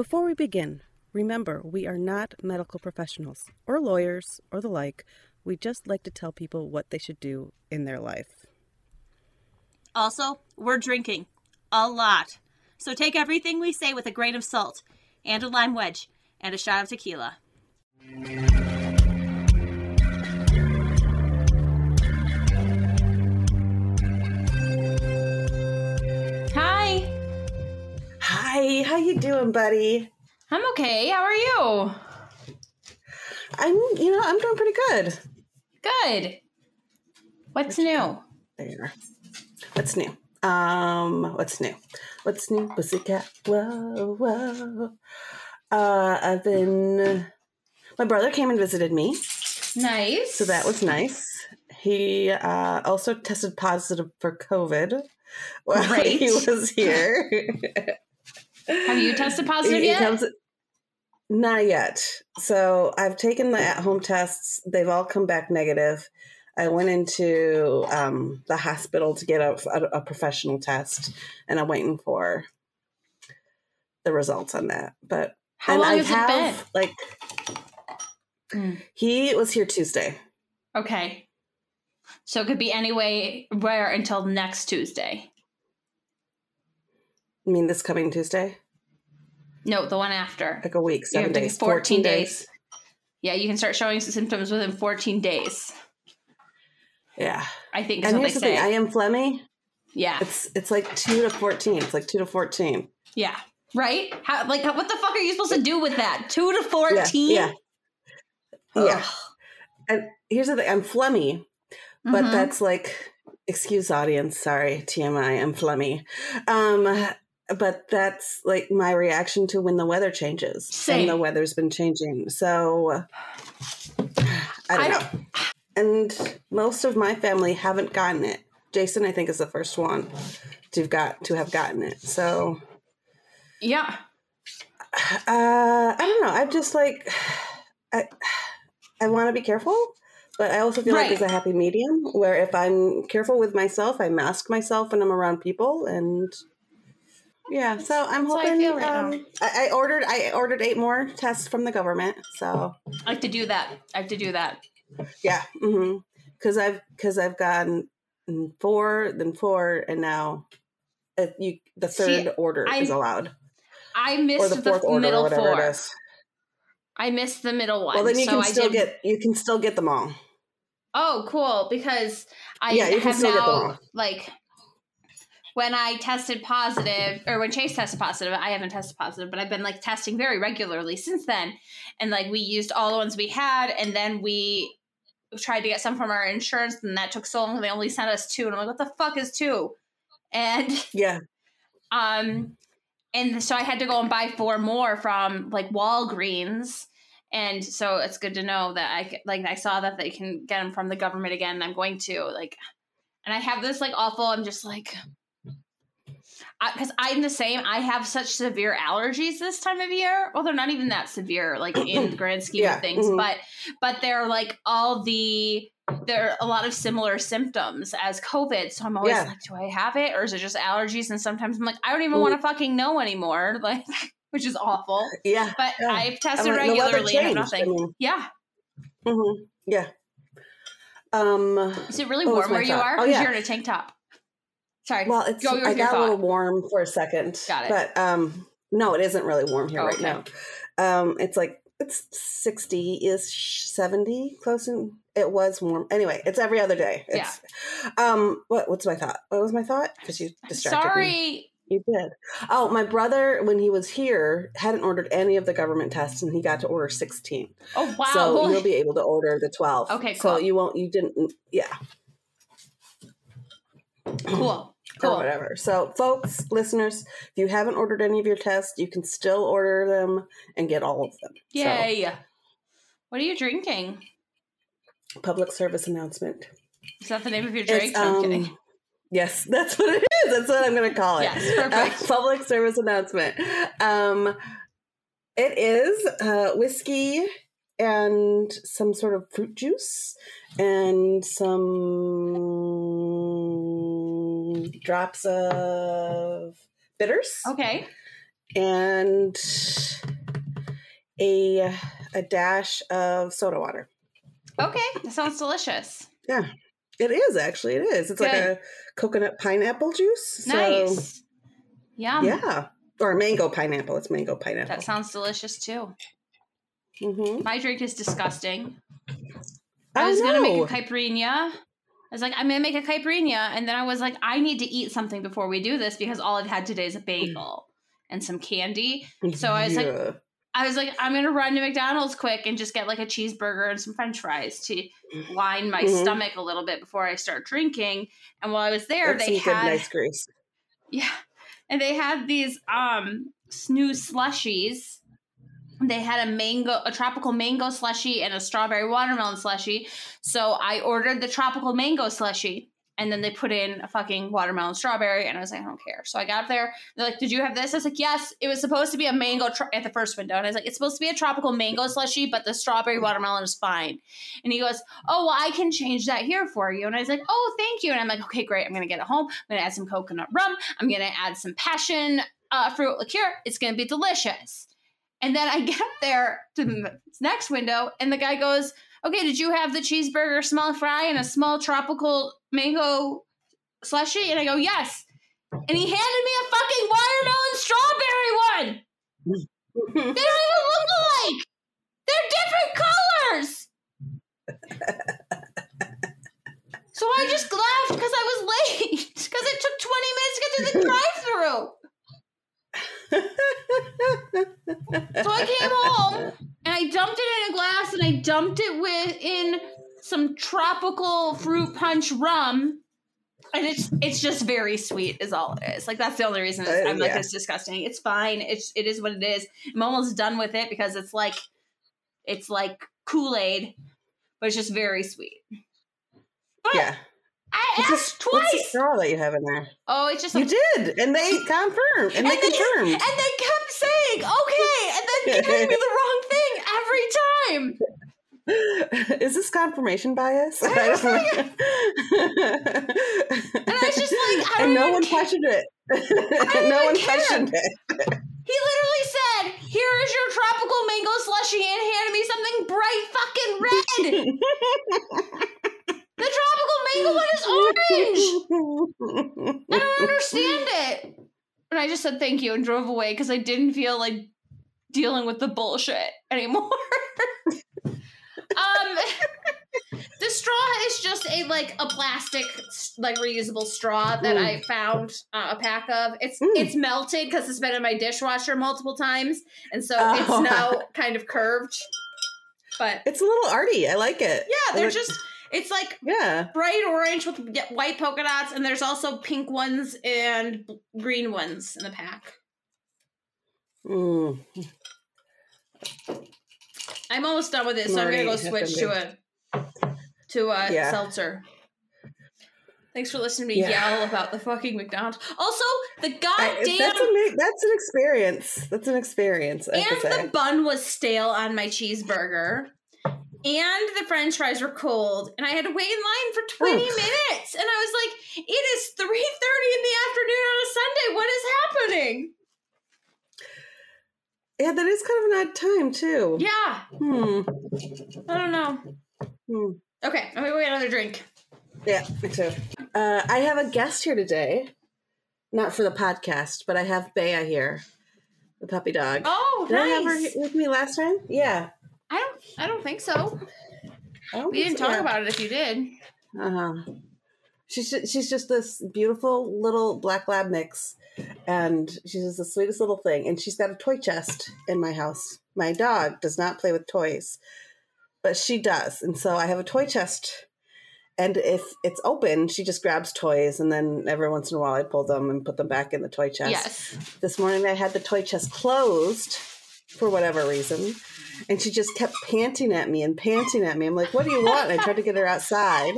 Before we begin, remember we are not medical professionals or lawyers or the like. We just like to tell people what they should do in their life. Also, we're drinking a lot. So take everything we say with a grain of salt and a lime wedge and a shot of tequila. How you doing, buddy? I'm okay. How are you? I'm, you know, I'm doing pretty good. Good. What's new? There. What's new? Um, what's new? What's new, pussycat? Whoa, whoa. Uh, I've been. My brother came and visited me, Nice. so that was nice. He uh, also tested positive for COVID while Great. he was here. Have you tested positive yet? comes- not yet. So I've taken the at-home tests. They've all come back negative. I went into um, the hospital to get a, a, a professional test, and I'm waiting for the results on that. But How long I has have, it been? Like Mm. he was here Tuesday. Okay. So it could be anyway where until next Tuesday. I mean, this coming Tuesday, No, the one after. like a week, seven days, 14 days. Yeah, you can start showing symptoms within 14 days. Yeah, I think and here's the say. thing: I am phlegmy. yeah. It's it's like two to fourteen. It's like two to fourteen. Yeah. Right? How, like, what the fuck are you supposed to do with that? Two to 14? Yeah, yeah. Yeah. And here's the thing: I'm phlegmy, but Mhm. that's like, excuse audience, sorry, TMI, I'm phlegmy. Um, but that's like my reaction to when the weather changes, Same. and the weather's been changing. So I don't I know. And most of my family haven't gotten it. Jason, I think, is the first one to got to have gotten it. So Yeah. uh, I don't know. I'm just like, I, I want to be careful, but I also feel like Right. there's a happy medium where if I'm careful with myself, I mask myself when I'm around people, and yeah. So I'm That's how I hoping. feel right um, I, I ordered. I ordered eight more tests from the government. So I have to do that. I have to do that. yeah, because I've because I've gotten four, then four, and now. uh you, the See, third order I- is allowed, I missed the the, fourth order, middle whatever four. it is. I missed the middle one. Well, then you so can still did, get you can still get them all. Oh, cool! Because I Yeah, you can have still get them now all. like when I tested positive, or when Chase tested positive. I haven't tested positive, but I've been like testing very regularly since then. And like we used all the ones we had, and then we tried to get some from our insurance, and that took so long. They only sent us two, and I'm like, what the fuck is two? And Yeah, um, and so I had to go and buy four more from like Walgreens. And so it's good to know that I like I saw that they can get them from the government again. And I'm going to like, and I have this like awful. I'm just like, because I'm the same. I have such severe allergies this time of year. Well, they're not even that severe, like in the grand scheme Yeah, of things, mhm. but but they're like all the there are a lot of similar symptoms as COVID. So I'm always Yeah. like, do I have it or is it just allergies? And sometimes I'm like, I don't even want to fucking know anymore. Like, which is awful. yeah. But Yeah. I've tested regularly and changed. I nothing. mean, yeah. mhm, Yeah. Um. Is it really warm where you thought? are? Oh, Because yeah. you're in a tank top. Sorry. Well, it's Go I got a little warm for a second. Got it. But um, no, it isn't really warm here Oh, right okay. now. Um, it's like it's sixty ish, seventy close, and it was warm. Anyway, it's every other day. It's, Um. What? What's my thought? What was my thought? Because you distracted me. Sorry. You did. Oh, my brother, when he was here, hadn't ordered any of the government tests, and he got to order sixteen. Oh wow. So you'll be able to order the twelve. Okay, So you won't. You didn't. Yeah. cool. Or whatever. So, folks, listeners, if you haven't ordered any of your tests, you can still order them and get all of them. Yay. What are you drinking? Public service announcement. Is that the name of your drink? No, I'm um, kidding. Yes, that's what it is. That's what I'm going to call it. Yes, perfect. Uh, public service announcement. Um, it is uh, whiskey and some sort of fruit juice and some drops of bitters Okay. and a a dash of soda water. Okay, that sounds delicious. Yeah, it is actually. It is. It's like a coconut pineapple juice. So, Nice. Yum. Yeah, or mango pineapple. It's mango pineapple. That sounds delicious too. mm-hmm. My drink is disgusting. I was gonna make a caipirinha. I was like, I'm gonna make a caipirinha, and then I was like, I need to eat something before we do this because all I've had today is a bagel and some candy. So I was like- I was like, I'm gonna run to McDonald's quick and just get like a cheeseburger and some French fries to line my Mhm. stomach a little bit before I start drinking. And while I was there, That's they had nice grease. yeah, and they had these um snooze slushies. They had a mango, a tropical mango slushy, and a strawberry watermelon slushy. So I ordered the tropical mango slushy, and then they put in a fucking watermelon strawberry, and I was like, I don't care. So I got there. They're like, Did you have this? I was like, Yes. It was supposed to be a mango at the first window, and I was like, It's supposed to be a tropical mango slushy, but the strawberry watermelon is fine. And he goes, Oh, well, I can change that here for you. And I was like, Oh, thank you. And I'm like, Okay, great. I'm gonna get it home. I'm gonna add some coconut rum. I'm gonna add some passion uh, fruit liqueur. It's gonna be delicious. And then I get up there to the next window, and the guy goes, "Okay, did you have the cheeseburger, small fry, and a small tropical mango slushy?" And I go, "Yes." And he handed me a fucking watermelon strawberry one. They don't even look alike. They're different colors. So I just laughed because I was late because it took 20 minutes to get to the drive-through. So I came home and I dumped it in a glass and I dumped it with in some tropical fruit punch rum. And it's it's just very sweet is all it is. Like that's the only reason Uh, I'm like yeah. it's disgusting. It's fine. It's it is what it is. I'm almost done with it because it's like it's like Kool-Aid, but it's just very sweet. But yeah. I What's asked the, what's the twice. straw that you have in there? Oh, it's just a You did, and they confirmed, and, they And they- confirmed. And they kept saying, okay, and then giving me the wrong thing every time. Is this confirmation bias? I was like- And I was just like, I don't and no one care. questioned it. no one care. questioned it. He literally said, here is your tropical mango slushy and handed me something bright fucking red. The one is orange. I don't understand it. And I just said thank you and drove away because I didn't feel like dealing with the bullshit anymore. um the straw is just a like a plastic like reusable straw that Mm. I found uh, a pack of. It's Mm. it's melted because it's been in my dishwasher multiple times, and so Oh. it's now kind of curved. But It's a little arty. I like it. yeah, they're like- just it's like yeah. bright orange with white polka dots, and there's also pink ones and green ones in the pack. Mm. I'm almost done with it, so I'm gonna go switch to a to a Yeah. seltzer. Thanks for listening to me Yeah. yell about the fucking McDonald's. Also, the I, goddamn that's, ama- that's an experience. That's an experience. I and the bun was stale on my cheeseburger. And the french fries were cold, and I had to wait in line for 20 Oof. minutes. And I was like, it is 3.30 in the afternoon on a Sunday. What is happening? yeah, that is kind of an odd time too. Yeah, Hmm. I don't know. Hmm. Okay, I'm gonna get another drink. Yeah, me too. Uh, I have a guest here today, not for the podcast, but I have Bea here, the puppy dog. Oh, Did I have her with me last time? Yeah. I don't. I don't think so. I don't We didn't so, talk about it. If you did, Uh-huh. She's she's just this beautiful little black lab mix, and she's just the sweetest little thing. And she's got a toy chest in my house. My dog does not play with toys, but she does, and so I have a toy chest. And if it's open, she just grabs toys, and then every once in a while I pull them and put them back in the toy chest. yes. This morning I had the toy chest closed for whatever reason. And she just kept panting at me and panting at me. I'm like, what do you want? And I tried to get her outside.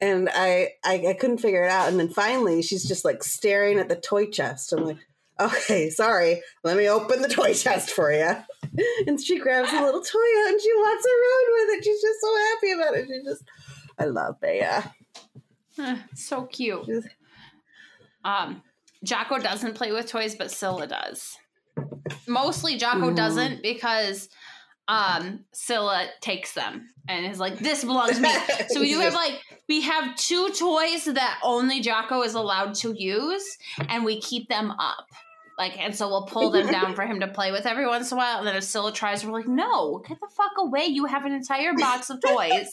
And I, I I couldn't figure it out. And then finally she's just like staring at the toy chest. I'm like, okay, sorry. Let me open the toy chest for you. And she grabs a little toy out and she walks around with it. She's just so happy about it. She just I love Bea. Huh, so cute. Um, Jocko doesn't play with toys, but Scylla does. Mostly Jocko Mhm. doesn't because um Scylla takes them and is like, this belongs to me. So we do have like we have two toys that only Jocko is allowed to use, and we keep them up. Like, and so we'll pull them down for him to play with every once in a while. And then if Scylla tries, we're like, no, get the fuck away. You have an entire box of toys.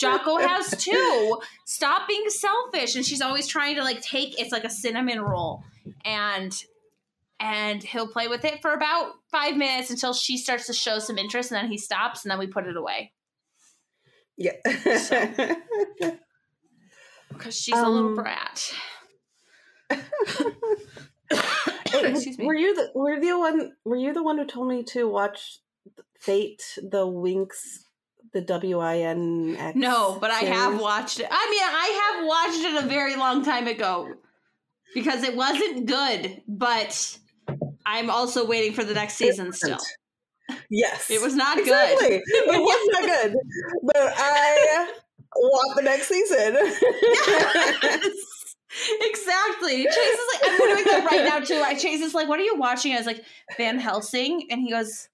Jocko has two. Stop being selfish. And she's always trying to like take it's like a cinnamon roll. And and he'll play with it for about five minutes until she starts to show some interest, and then he stops, and then we put it away yeah. because she's a little Um, brat. Excuse me. Were you the were you the one were you the one who told me to watch Fate the Winx the W I N X? No, but I have watched it. I mean, I have watched it a very long time ago because it wasn't good, but I'm also waiting for the next season still. Yes. It was not exactly. good. It was not good. But I want the next season. yes. exactly. Chase is like, I'm doing that right now too. I Chase is like, what are you watching? I was like, Van Helsing, and he goes,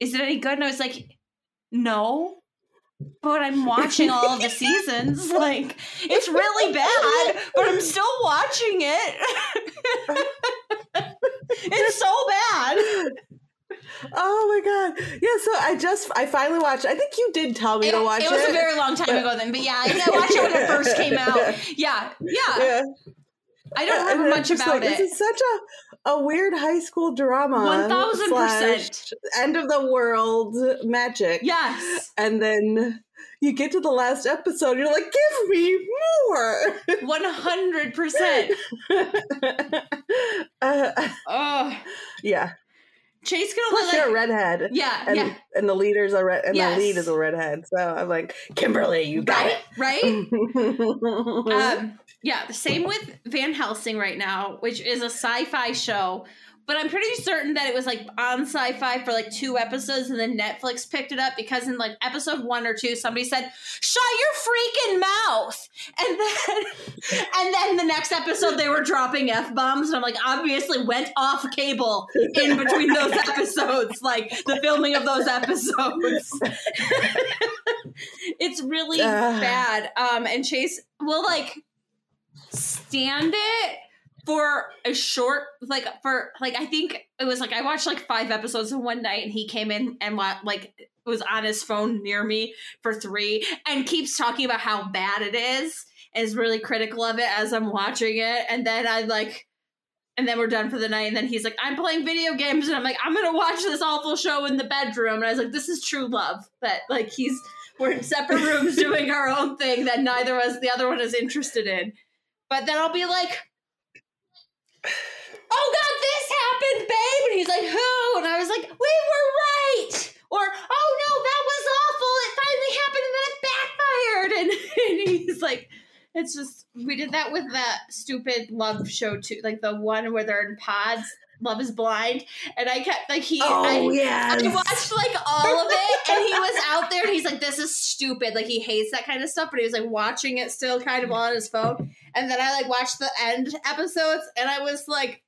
"Is it any good?" And I was like, "No." But I'm watching all of the seasons. Like, it's really bad, but I'm still watching it. it's so bad. oh my god. Yeah, so I just I finally watched I think you did tell me It, to watch it. it was a very long time ago then, but yeah, I I watched it when it first came out. Yeah, yeah. yeah. I don't remember much about like, it. This is such a, a weird high school drama. 1000%. End of the world magic. Yes. And then you get to the last episode, you're like, give me more. One hundred percent. uh, Oh, yeah. Chase can Plus, you're a redhead. yeah, And, yeah, and the leader's a red, and Yes. the lead is a redhead. So I'm like, Kimberly, you got right, right. um, yeah, the same with Van Helsing right now, which is a sci-fi show. But I'm pretty certain that it was like on Syfy for like two episodes, and then Netflix picked it up because in like episode one or two, somebody said, "Shut your freaking mouth!" And then, and then the next episode, they were dropping f bombs, and I'm like, obviously went off cable in between those episodes, like the filming of those episodes. it's really Ah. bad. Um, and Chase will like stand it for a short, like for like I think it was like I watched like five episodes in one night, and he came in and like was on his phone near me for three, and keeps talking about how bad it is, and is really critical of it as I'm watching it, and then I like. And then we're done for the night. And then he's like, I'm playing video games. And I'm like, I'm to watch this awful show in the bedroom. And I was like, this is true love. That, like, he's, we're in separate rooms doing our own thing that neither of us, the other one is interested in. But then I'll be like, oh God, this happened, babe. And he's like, who? And I was like, we were right. Or, oh no, that was awful. It finally happened and then it backfired. And, and he's like, it's just, we did that with that stupid love show too. Like the one where they're in pods. Love is blind, and I kept like he. oh, I, yes. I watched like all of it, and he was out there, and he's like, "This is stupid." Like he hates that kind of stuff, but he was like watching it still, kind of on his phone. And then I like watched the end episodes, and I was like,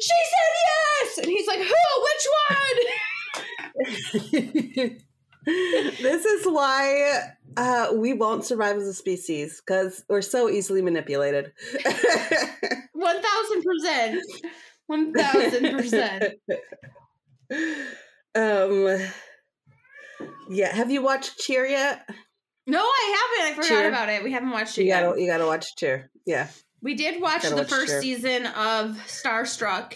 "She said yes," and he's like, "Who? Which one?" this is why uh, we won't survive as a species because we're so easily manipulated. One thousand percent. One thousand percent. um, yeah. Have you watched Cheer yet? No, I haven't. I forgot Cheer. about it. We haven't watched it You yet. gotta, you gotta watch Cheer. Yeah. We did watch Gotta the watch first Cheer. season of Starstruck,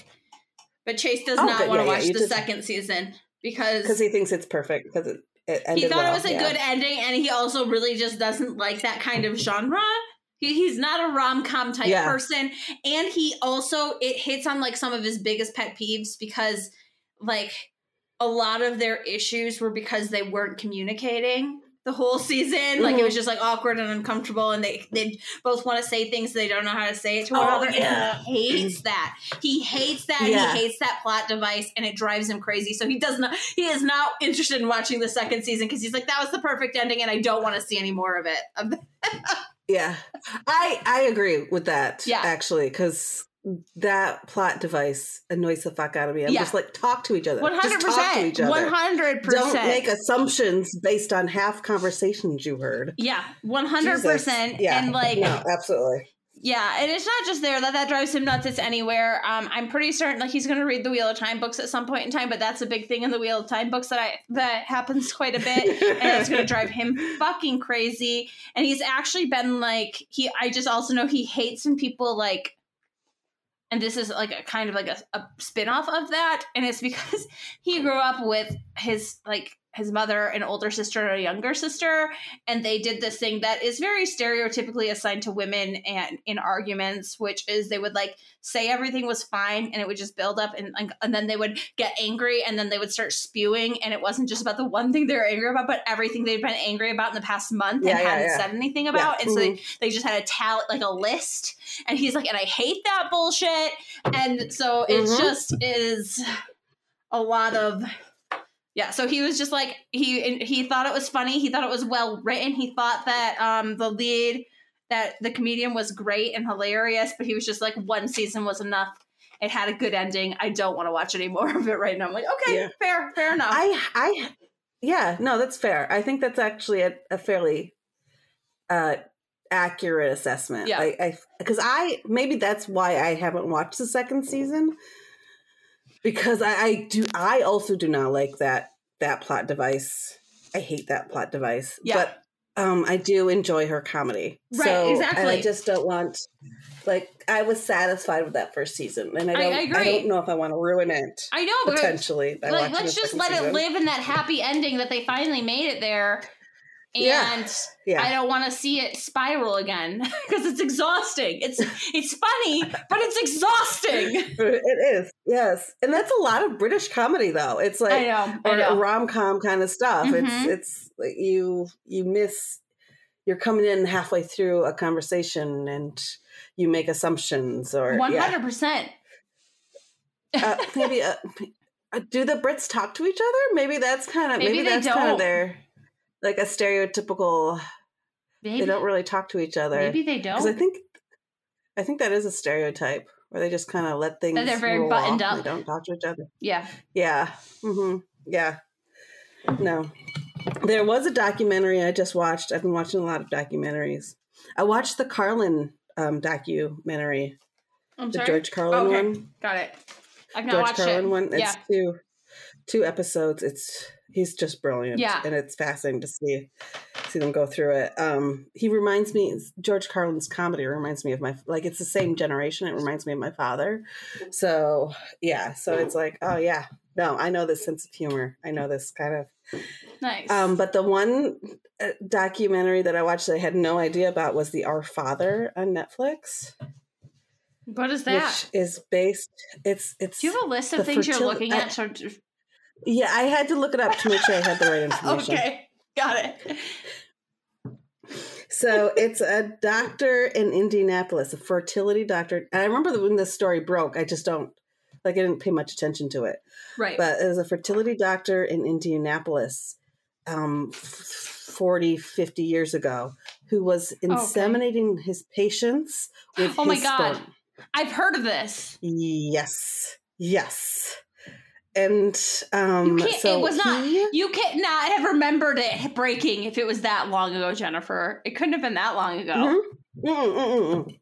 but Chase does Oh, not want to Yeah, yeah, watch you the just- second season because Because he thinks it's perfect because it, it ended he thought well. it was a yeah. good ending, and he also really just doesn't like that kind of genre. He, he's not a rom com type Yeah. person, and he also it hits on like some of his biggest pet peeves because like a lot of their issues were because they weren't communicating the whole season. Like it Mm-hmm. was just like awkward and uncomfortable, and they they both want to say things they don't know how to say it to one Oh, another. yeah. And he hates that. He hates that. Yeah. He hates that plot device, and it drives him crazy. So he does not. He is not interested in watching the second season because he's like, that was the perfect ending, and I don't want to see any more of it. Yeah, I I agree with that. Yeah. actually, because that plot device annoys the fuck out of me. I'm Yeah. just like, talk to each other. One hundred Just talk to each other. One hundred Don't make assumptions based on half conversations you heard. Yeah, one hundred Jesus. percent. Yeah. And like, no, absolutely. Yeah, and it's not just there that that drives him nuts. It's anywhere. Um, I'm pretty certain like he's going to read the Wheel of Time books at some point in time, but that's a big thing in the Wheel of Time books that I that happens quite a bit, and it's going to drive him fucking crazy. And he's actually been like he. I just also know he hates when people like. And this is like a kind of like a, a spin-off of that. And it's because he grew up with his like his mother, an older sister, and a younger sister and they did this thing that is very stereotypically assigned to women and in arguments which is they would like say everything was fine and it would just build up and like, and then they would get angry and then they would start spewing and it wasn't just about the one thing they were angry about but everything they'd been angry about in the past month Yeah, and yeah, hadn't yeah. said anything about and so Mm-hmm. they, they just had a tally like a list and he's like and i hate that bullshit and so it Mhm. just is a lot of yeah, so he was just like he he thought it was funny. He thought it was well written. He thought that um the lead that the comedian was great and hilarious, but he was just like one season was enough. It had a good ending. I don't want to watch any more of it right now. I'm like, okay, Yeah. fair, fair enough. I, I, yeah, no, that's fair. I think that's actually a, a fairly uh, accurate assessment. Yeah. I, I, because I maybe that's why I haven't watched the second season because I, I do. I also do not like that that plot device. I hate that plot device. Yeah. But um, I do enjoy her comedy. Right, so, And exactly. I just don't want. Like I was satisfied with that first season, and I I- don't. I I, agree. don't know if I want to ruin it I know, potentially. like let's just let it live in that happy ending that they finally made it there. And Yeah. Yeah. I don't want to see it spiral again because it's exhausting. It's it's funny, but it's exhausting. It is, yes, and that's a lot of British comedy, though. It's I like know. I or know. rom com kind of stuff. Mhm. It's it's like you you miss. You're coming in halfway through a conversation and you make assumptions, or hundred percent. Uh, maybe uh, do the Brits talk to each other? Maybe that's kind of Maybe maybe, they that's kind of their like a stereotypical. Maybe They don't really talk to each other. maybe they because I don't. think I think that is a stereotype where they just kind of let things. they're very buttoned up. They don't talk to each other. Yeah. Yeah. hmm Yeah. No. There was a documentary I just watched. I've been watching a lot of documentaries. I watched the Carlin um, documentary, I'm the sorry. George Carlin Okay. one. Got it. I've not George watched Carlin it. one. It's yeah. two two episodes. It's he's just brilliant. Yeah. And it's fascinating to see see them go through it. Um he reminds me George Carlin's comedy reminds me of my like it's the same generation. It reminds me of my father. So yeah. So it's like, oh yeah. No, I know this sense of humor. I know this kind of Nice. um, but the one uh, documentary that I watched that I had no idea about was the Our Father on Netflix, what is that? which is based. It's it's. Do you have a list of things you're looking I- at? So yeah, I had to look it up to make sure I had the right information. okay. Got it. So it's a doctor in Indianapolis, a fertility doctor. And I remember when this story broke. I just don't like. I didn't pay much attention to it. Right. but it was a fertility doctor in Indianapolis um, 40, 50 years ago who was inseminating his patients with Oh my God. sperm. I've heard of this. Yes. Yes. And um, so it was not. he- You can't not have remembered it breaking if it was that long ago, Jennifer. It couldn't have been that long ago. Mhm. Mm, mm, mm, mm.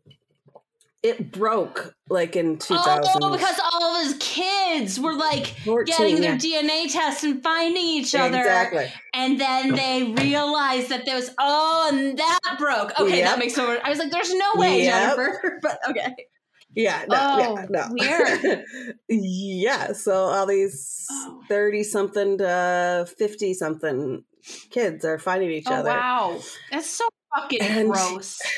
It broke like in 2000. Oh, because all of his kids were like 14, getting their yeah. DNA tests and finding each other. Exactly. And then they realized that there was, oh, and that broke. Okay, Yep. that makes so much. I was like, there's no way, Yep. Jennifer. But okay. Yeah, no, Oh, yeah, no. weird. yeah, so all these Oh. 30 something to 50 something kids are fighting each Oh, other. wow. That's so fucking And- gross.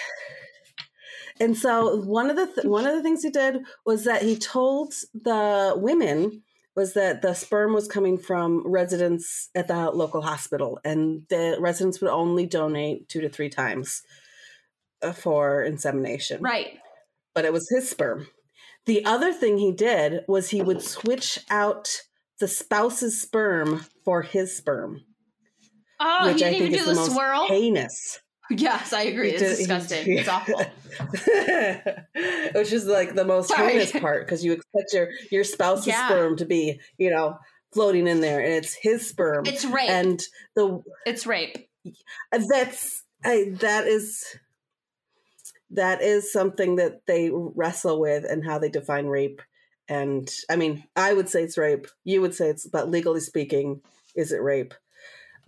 And so one of the th- one of the things he did was that he told the women was that the sperm was coming from residents at the local hospital and the residents would only donate 2 to 3 times uh, for insemination. Right. But it was his sperm. The other thing he did was he would switch out the spouse's sperm for his sperm, Oh, which he didn't think even do the, the, swirl? heinous. Yes, I agree. It's did- disgusting. It's awful. Which is like the most Sorry. heinous part because you expect your your spouse's Yeah. sperm to be, you know, floating in there, and it's his sperm, It's rape. and the it's rape. that's I, that is that is something that they wrestle with and how they define rape. And I mean, I would say it's rape. You would say it's, but legally speaking, is it rape?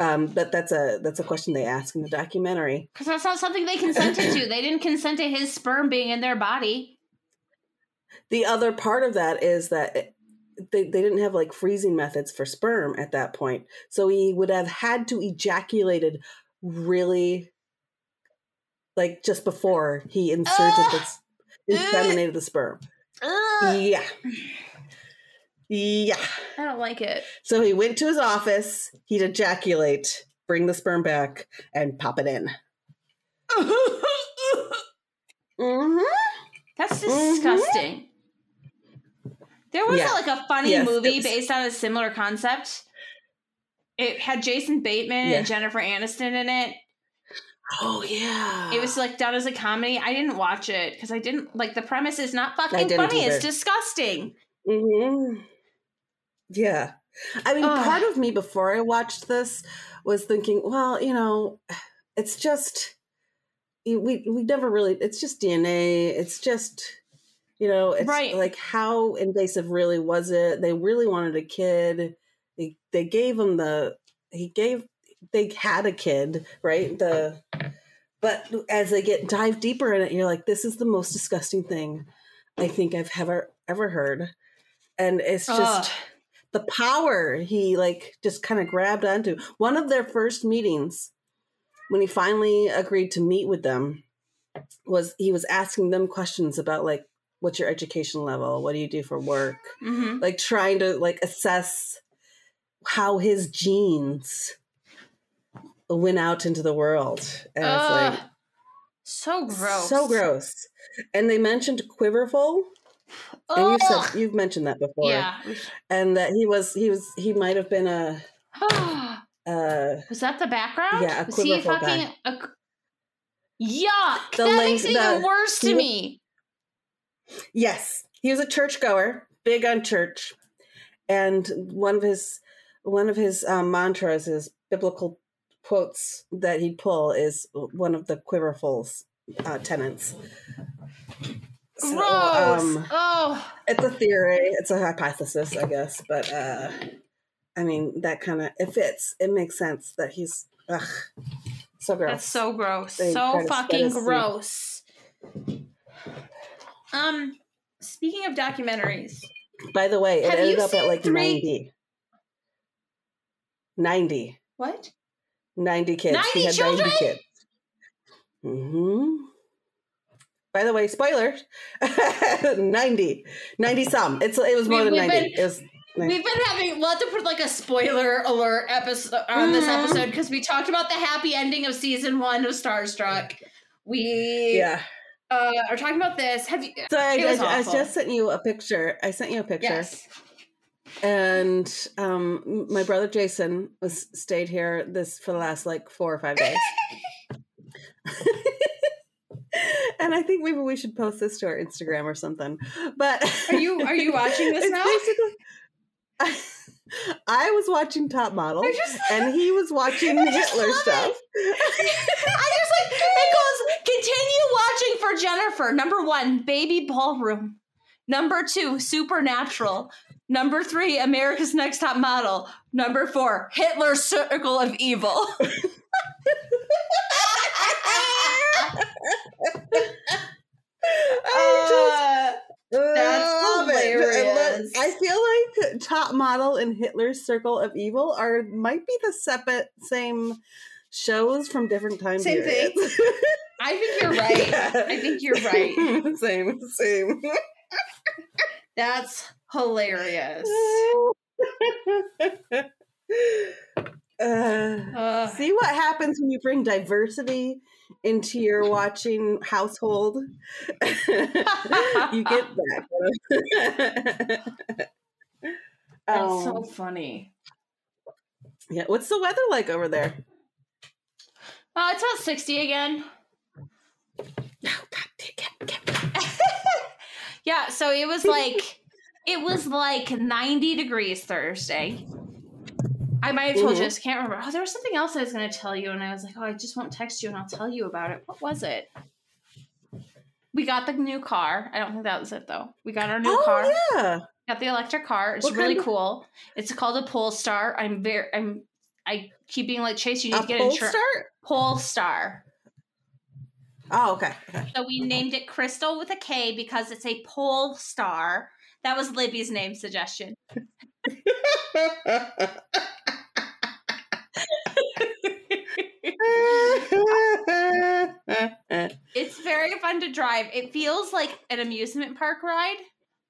Um, but that's a that's a question they ask in the documentary. Because that's not something they consented to. They didn't consent to his sperm being in their body. The other part of that is that it- they, they didn't have like freezing methods for sperm at that point. So he would have had to ejaculated really like just before he inserted Ugh. this inseminated the sperm. Ugh, Yeah. Yeah. I don't like it. So he went to his office, he'd ejaculate, bring the sperm back, and pop it in. Mm-hmm. That's Mhm. disgusting. There was Yeah. like a funny Yes, movie was- based on a similar concept. It had Jason Bateman Yeah. and Jennifer Aniston in it. Oh yeah. It was like done as a comedy. I didn't watch it because I didn't like the premise is not fucking funny. either. It's disgusting. hmm Yeah. I mean, Ugh. part of me before I watched this was thinking, well, you know, it's just we we never really. It's just DNA. It's just you know, it's Right. like how invasive really was it? They really wanted a kid. They they gave him the he gave they had a kid, right? The but as they get dive deeper in it, you're like, this is the most disgusting thing I think I've ever ever heard. And it's just Ugh. the power he like just kind of grabbed onto. One of their first meetings when he finally agreed to meet with them was he was asking them questions about like what's your education level? What do you do for work? Mhm. Like trying to like assess how his genes went out into the world. And it's like so gross. so gross. And they mentioned Quiverful, and you've said you've mentioned that before. yeah. And that he was he was he might have been a uh Was that the background? Yeah, a Was he quiverful fucking a, yuck? The that link- makes it even worse to me. yes, he was a churchgoer, big on church. And one of his one of his um, mantras is biblical quotes that he'd pull is one of the Quiverful's uh, tenants. So, Gross. um, oh, it's a theory it's a hypothesis i guess but uh i mean that kind of it fits it makes sense that he's ugh, so gross that's so gross. They So fucking gross. Um, speaking of documentaries, by the way it Have ended up at like three- 90 90 what? 90 kids 90 he had children? 90 kids hmm by the way spoiler 90 90 some it's it was more We- than 90 been- was We've been having we'll have to put like a spoiler alert episode on this Mhm. episode because we talked about the happy ending of season one of Starstruck. We yeah uh, are talking about this. Have you? so I, I, I just sent you a picture i sent you a picture Yes. And um my brother jason was stayed here this for the last like four or five days and i think maybe we should post this to our instagram or something but Are you are you watching this now? basically- I, was watching top model just and he was watching hitler stuff I just like it goes continue watching for Jennifer. Number one, baby ballroom. Number two, supernatural. Number three, America's Next Top Model. Number four, Hitler's Circle of Evil. I just Uh, That's love it. And look, hilarious. I feel like Top Model and Hitler's Circle of Evil are might be the separate same shows from different time Same thing. periods. I think you're right. Yeah. I think you're right. same, same. That's hilarious. uh, Uh, see what happens when you bring diversity into your watching household. you get that. that's so Um, funny. yeah. What's the weather like over there? Oh, it's about 60 again. Oh, God, get, get. Yeah, so it was like it was like 90 degrees Thursday. I might have told you Mhm. this, I can't remember. Oh, there was something else I was gonna tell you, and I was like, oh, I just won't text you and I'll tell you about it. What was it? We got the new car. I don't think that was it though. We got our new Oh, car. yeah. Got the electric car. It's What really kind of- cool. It's called a Polestar. I'm very I'm I keep being like Chase, you need A to get a pole insurance. start? Polestar. Oh, okay. okay. So we named it Crystal with a K because it's a pole star. That was Libby's name suggestion. It's very fun to drive. It feels like an amusement park ride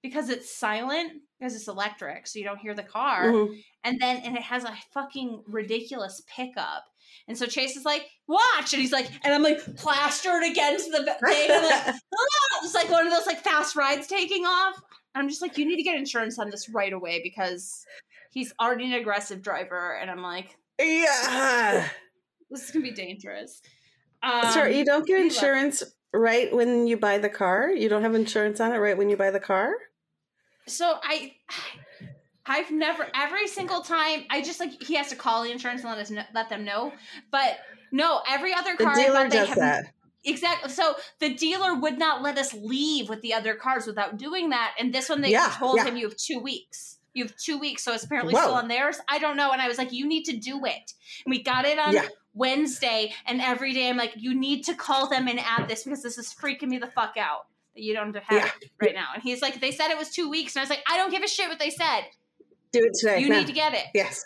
because it's silent because it's electric, so you don't hear the car. Mhm. And then and it has a fucking ridiculous pickup. And so Chase is like, "Watch!" And he's like, and I'm like plastered against the thing. I'm like, ah! It's like one of those like fast rides taking off. And I'm just like, you need to get insurance on this right away because he's already an aggressive driver, and I'm like, yeah. this is gonna be dangerous. Um, Sorry, you don't get we love- insurance right when you buy the car? You don't have insurance on it right when you buy the car? So I, I've never every single time I just like he has to call the insurance and let us know, let them know. But no, every other The car I dealer thought they does have- that. Exactly. So the dealer would not let us leave with the other cars without doing that. And this one, they Yeah, told yeah. him you have two weeks. You have two weeks, so it's apparently Whoa. still on theirs. I don't know. And I was like, you need to do it. And we got it on Yeah. Wednesday, and every day I'm like, you need to call them and add this because this is freaking me the fuck out that you don't have it right now. And he's like, they said it was two weeks, and I was like, I don't give a shit what they said. Do it today. You now. need to get it. Yes.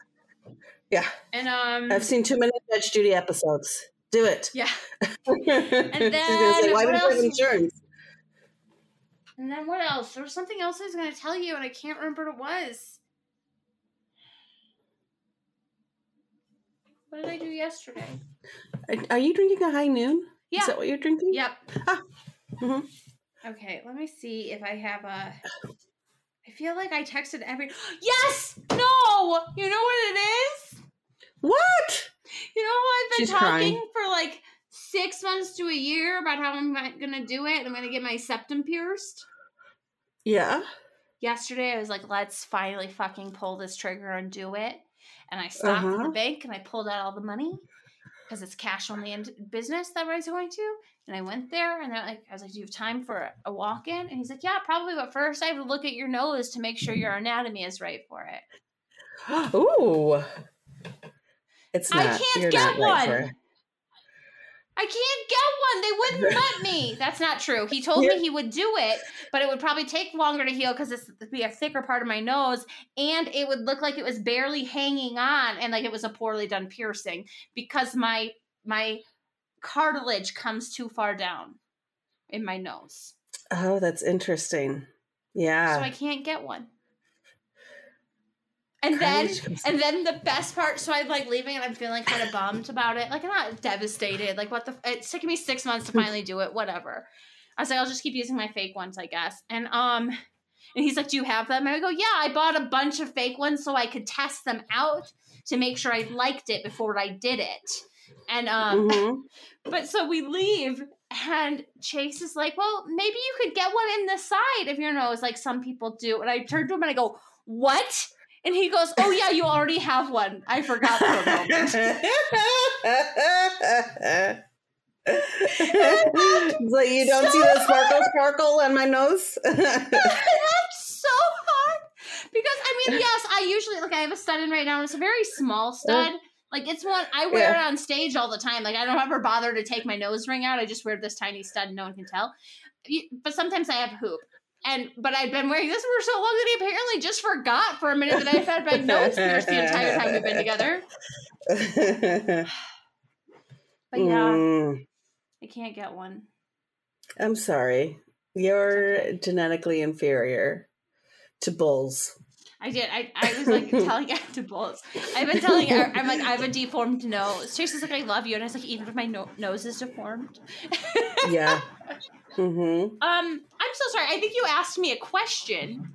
Yeah. And um, I've seen too many Judge Judy episodes. Do it. yeah. and then why what didn't you have else? insurance? And then what else? There was something else I was going to tell you, and I can't remember what it was. What did I do yesterday? Are- Are you drinking a high noon? Yeah. Is that what you're drinking? Yep. Mhm. Okay, let me see if I have a. I feel like I texted every. Yes! No! You know what it is? What? You know I've been She's talking crying. for like six months to a year about how I'm going to do it? I'm going to get my septum pierced. Yeah. yesterday I was like, let's finally fucking pull this trigger and do it. And I stopped at Uh-huh. the bank and I pulled out all the money because it's cash only in business that I was going to. And I went there and they're like, I was like, do you have time for a, a walk in? And he's like, yeah, probably. But first I have to look at your nose to make sure your anatomy is right for it. Ooh. It's I can't You're get not for one. I can't get one. They wouldn't let me. That's not true. He told me he would do it, but it would probably take longer to heal because it's be a thicker part of my nose, and it would look like it was barely hanging on, and like it was a poorly done piercing because my my cartilage comes too far down in my nose, Oh, that's interesting. Yeah. so I can't get one. And then and then the best part, so I'm like leaving and I'm feeling kind of bummed about it. Like I'm not devastated. Like what the? It's taken me six months to finally do it. Whatever. I was like, I'll just keep using my fake ones, I guess. And um, and he's like, Do you have them? And I go, Yeah, I bought a bunch of fake ones so I could test them out to make sure I liked it before I did it. And um, Mhm. but so we leave, and Chase is like, Well, maybe you could get one in the side of your nose, like some people do. And I turn to him and I go, What? And he goes, Oh, yeah, you already have one. I forgot for a moment. like you don't see the sparkle sparkle on my nose. Laughed so hard because I mean, yes, I usually like I have a stud in right now, and it's a very small stud. Like it's one I wear Yeah. it on stage all the time. Like I don't ever bother to take my nose ring out. I just wear this tiny stud, and no one can tell. But sometimes I have hoop. And but I've been wearing this for so long that he apparently just forgot for a minute that I've had my nose pierced the entire time we've been together. But yeah, Mm, I can't get one. I'm sorry. You're genetically inferior to bulls. I did. I, I was like telling it to. I've been telling her, I'm like, I have a deformed nose. Chase's like, I love you. And I was like, even if my no- nose is deformed. Yeah. Mm-hmm. Um, I'm so sorry. I think you asked me a question.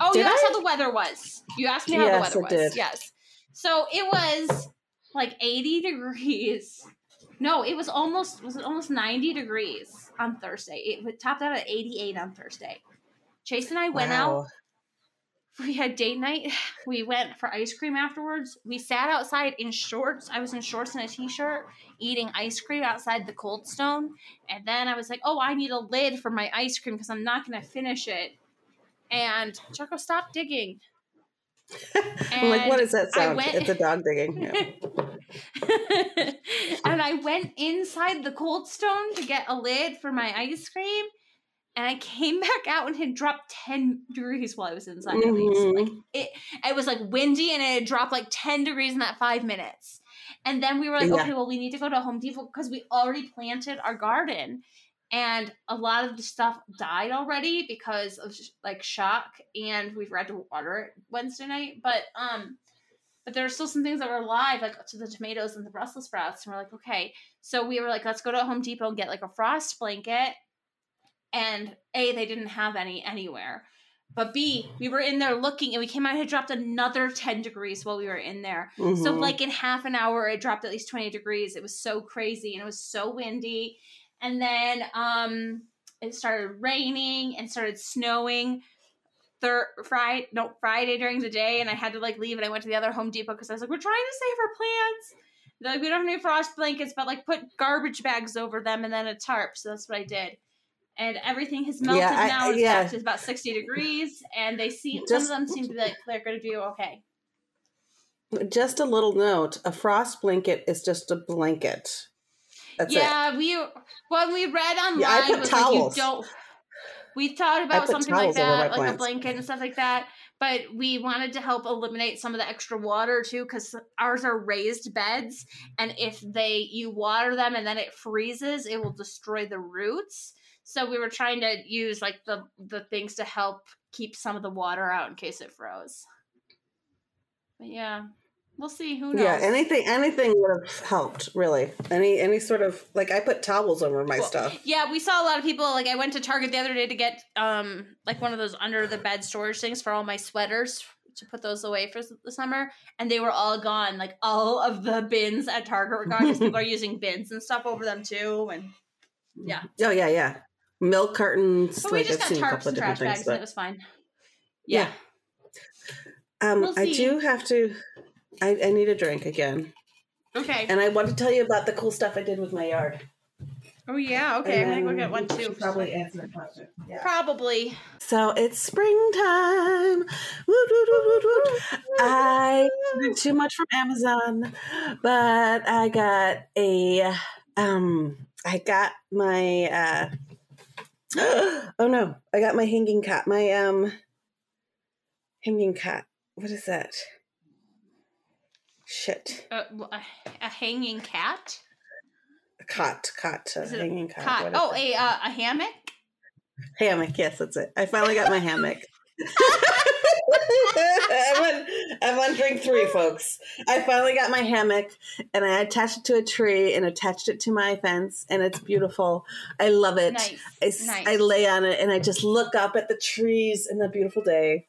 Oh, Did you asked I? how the weather was. You asked me how Yes, the weather was. did. Yes. So it was like 80 degrees No, it was almost was it almost 90 degrees on Thursday. It topped out at 88 on Thursday. Chase and I went Wow. out. We had date night. We went for ice cream afterwards. We sat outside in shorts. I was in shorts and a t-shirt eating ice cream outside the Cold Stone. And then I was like, "Oh, I need a lid for my ice cream because I'm not going to finish it." And Jocko, stopped digging. I'm like, what is that sound? went- It's a dog digging. Yeah. and I went inside the cold stone to get a lid for my ice cream. And I came back out and it had dropped 10 degrees while I was inside. at least. Like, Mhm. it was like windy and it had dropped like 10 degrees in that five minutes. And then we were like, Yeah. okay, well, we need to go to Home Depot because we already planted our garden. And a lot of the stuff died already because of like shock, and we've had to water it Wednesday night. But um, but there are still some things that were alive, like to the tomatoes and the Brussels sprouts. And we're like, okay. So we were like, let's go to Home Depot and get like a frost blanket. And A, they didn't have any anywhere. But B, we were in there looking and we came out and it dropped another 10 degrees while we were in there. So Mhm. like in half an hour it dropped at least 20 degrees. It was so crazy and it was so windy. And then um it started raining and started snowing. Thir- Friday, no, Friday during the day, and I had to like leave, and I went to the other Home Depot because I was like, "We're trying to save our plants." They're like, we don't have any frost blankets, but like put garbage bags over them and then a tarp. So that's what I did. And everything has melted Yeah, I- now. It's yeah. back to about sixty degrees, and they seem Just- some of them seem to be like they're going to do okay. Just a little note: a frost blanket is just a blanket. That's it. yeah, we when we read online Yeah, I put towels. like you don't. We thought about something like towels over my that, like a blanket and stuff like that. But we wanted to help eliminate some of the extra water too, because ours are raised beds, and if they you water them and then it freezes, it will destroy the roots. So we were trying to use like the the things to help keep some of the water out in case it froze. But yeah, we'll see. Who knows? Yeah, anything anything would have helped, really. Any any sort of like I put towels over my Well, stuff. Yeah, we saw a lot of people. Like, I went to Target the other day to get um like one of those under the bed storage things for all my sweaters to put those away for the summer, and they were all gone. Like all of the bins at Target were gone because people are using bins and stuff over them too. And Yeah. Oh yeah, yeah. Milk cartons. but we like just I've got tarps and trash bags, things, and it was fine. yeah. Um, We'll I do have to. I, I need a drink again, Okay. and I want to tell you about the cool stuff I did with my yard. oh yeah. Okay. And I'm gonna go get one too. Probably answer that question. Yeah. Probably. So it's springtime. Woot, woot, woot, woot, woot. I ordered too much from Amazon, but I got a um I got my uh oh no, I got my hanging cat. My um hanging cat. What is that? Shit. Uh, a, a hanging cat. A cot, cot, a hanging cot. Cot. Oh, a uh, a hammock. Hammock, yes, that's it. I finally got my hammock. I'm, on, I'm on drink three, folks. I finally got my hammock and I attached it to a tree and attached it to my fence, and it's beautiful. I love it. Nice. I, nice. I lay on it and I just look up at the trees in a beautiful day.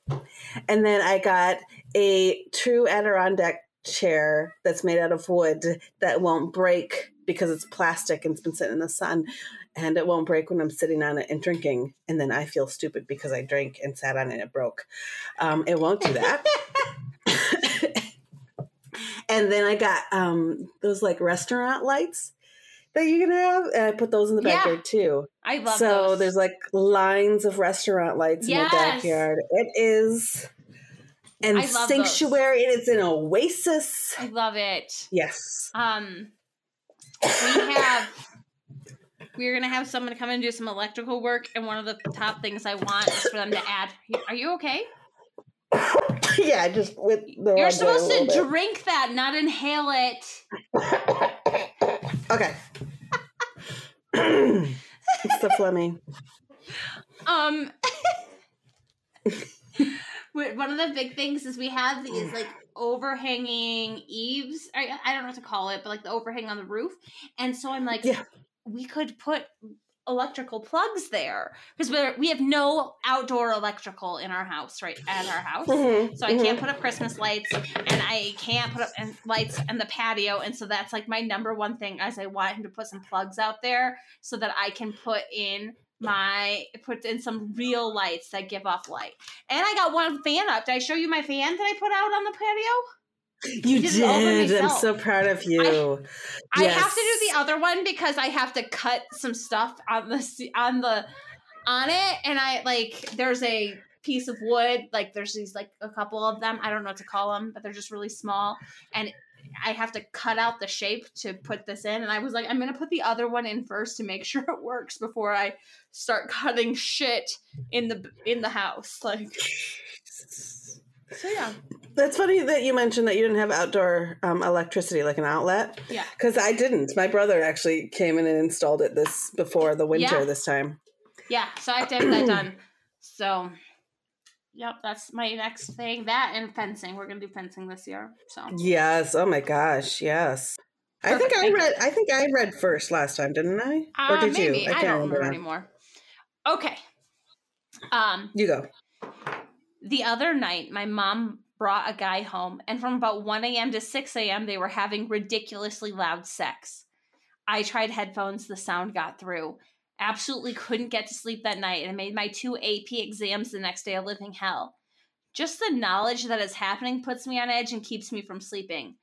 And then I got a true Adirondack chair that's made out of wood that won't break because it's plastic and it's been sitting in the sun and it won't break when I'm sitting on it and drinking. And then I feel stupid because I drank and sat on it and it broke. Um, it won't do that. and then I got um, those like restaurant lights that you can have, and I put those in the Yeah. backyard too. I love so those. there's like lines of restaurant lights Yes. in the backyard. It is and I love those. sanctuary. It is an oasis. I love it. Yes. Um, we have. We're gonna have someone come and do some electrical work, and one of the top things I want is for them to add. Are you okay? yeah, just with the You're supposed to little drink that, not inhale it. Okay. it's the Fleming. Um, one of the big things is we have these like overhanging eaves. I, I don't know what to call it, but like the overhang on the roof. And so I'm like, Yeah. We could put electrical plugs there because we we have no outdoor electrical in our house right at our house Mhm, so I can't mhm. put up Christmas lights and I can't put up lights in the patio. And so that's like my number one thing as I want him to put some plugs out there so that I can put in my put in some real lights that give off light. And I got one fan up. Did I show you my fan that I put out on the patio? You did it all by did. I'm so proud of you. I have to do the other one because I have to cut some stuff on the on the on it, and I like there's a piece of wood like there's these like a couple of them I don't know what to call them, but they're just really small, and I have to cut out the shape to put this in. And I was like, I'm gonna put the other one in first to make sure it works before I start cutting shit in the in the house. Like, so yeah, That's funny that you mentioned that you didn't have outdoor um, electricity, like an outlet, yeah. because I didn't. My brother actually came in and installed it this before the winter Yeah. this time. Yeah, so I have to have that done. So, yep, that's my next thing. That and fencing. We're gonna do fencing this year. So, Yes. Oh my gosh. Yes. I think I read. I think I read first last time, didn't I? uh, or did maybe you? I, don't remember now. anymore. Okay. Um, You go. The other night, my mom brought a guy home, and from about one a.m. to six a.m., they were having ridiculously loud sex. I tried headphones; the sound got through. Absolutely couldn't get to sleep that night, and I made my two AP exams the next day a living hell. Just the knowledge that it's happening puts me on edge and keeps me from sleeping.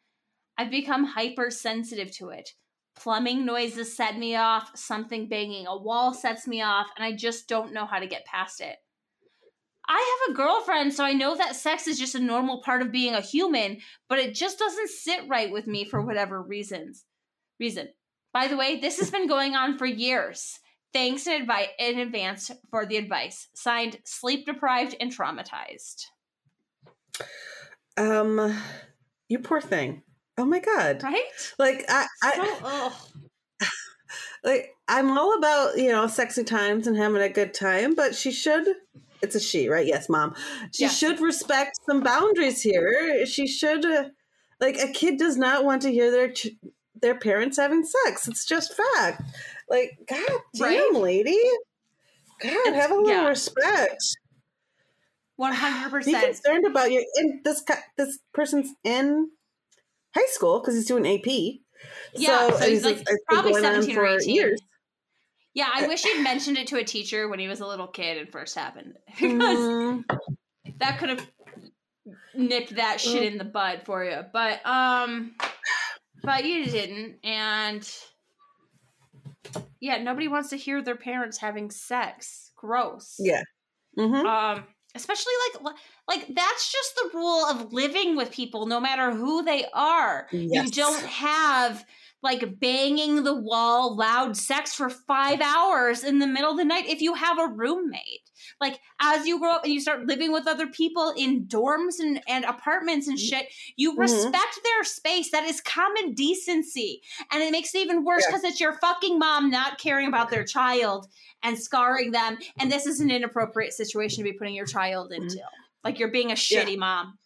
I've become hypersensitive to it. Plumbing noises set me off, something banging a wall sets me off, and I just don't know how to get past it. I have a girlfriend, so I know that sex is just a normal part of being a human, but it just doesn't sit right with me for whatever reasons. Reason. By the way, this has been going on for years. Thanks in, advi- in advance for the advice. Signed, sleep deprived and traumatized. Um, you poor thing. Oh my god. Right? Like I, I so, like I'm all about you know sexy times and having a good time, but she should. It's a she, right? Yes, mom. She should respect some boundaries here. She should, uh, like, a kid does not want to hear their ch- their parents having sex. It's just fact. Like, god damn, Right? lady. God, have a little yeah. respect. One hundred percent. Be concerned about your. And this this person's in high school because he's doing AP. Yeah, so he's, like, it's probably 17 or 18. years. Yeah, I wish he'd mentioned it to a teacher when he was a little kid and first happened because Mm, that could have nipped that shit in the bud for you. But um, but you didn't, and yeah, nobody wants to hear their parents having sex. Gross. yeah. Mm-hmm. Um, especially like like that's just the rule of living with people, no matter who they are. You don't have like banging the wall, loud sex for five hours in the middle of the night if you have a roommate. Like as you grow up and you start living with other people in dorms and, and apartments and shit, you Mhm. respect their space. That is common decency. And it makes it even worse Yeah. because it's your fucking mom not caring about their child and scarring them. And this is an inappropriate situation to be putting your child Mm-hmm. into. Like you're being a shitty mom.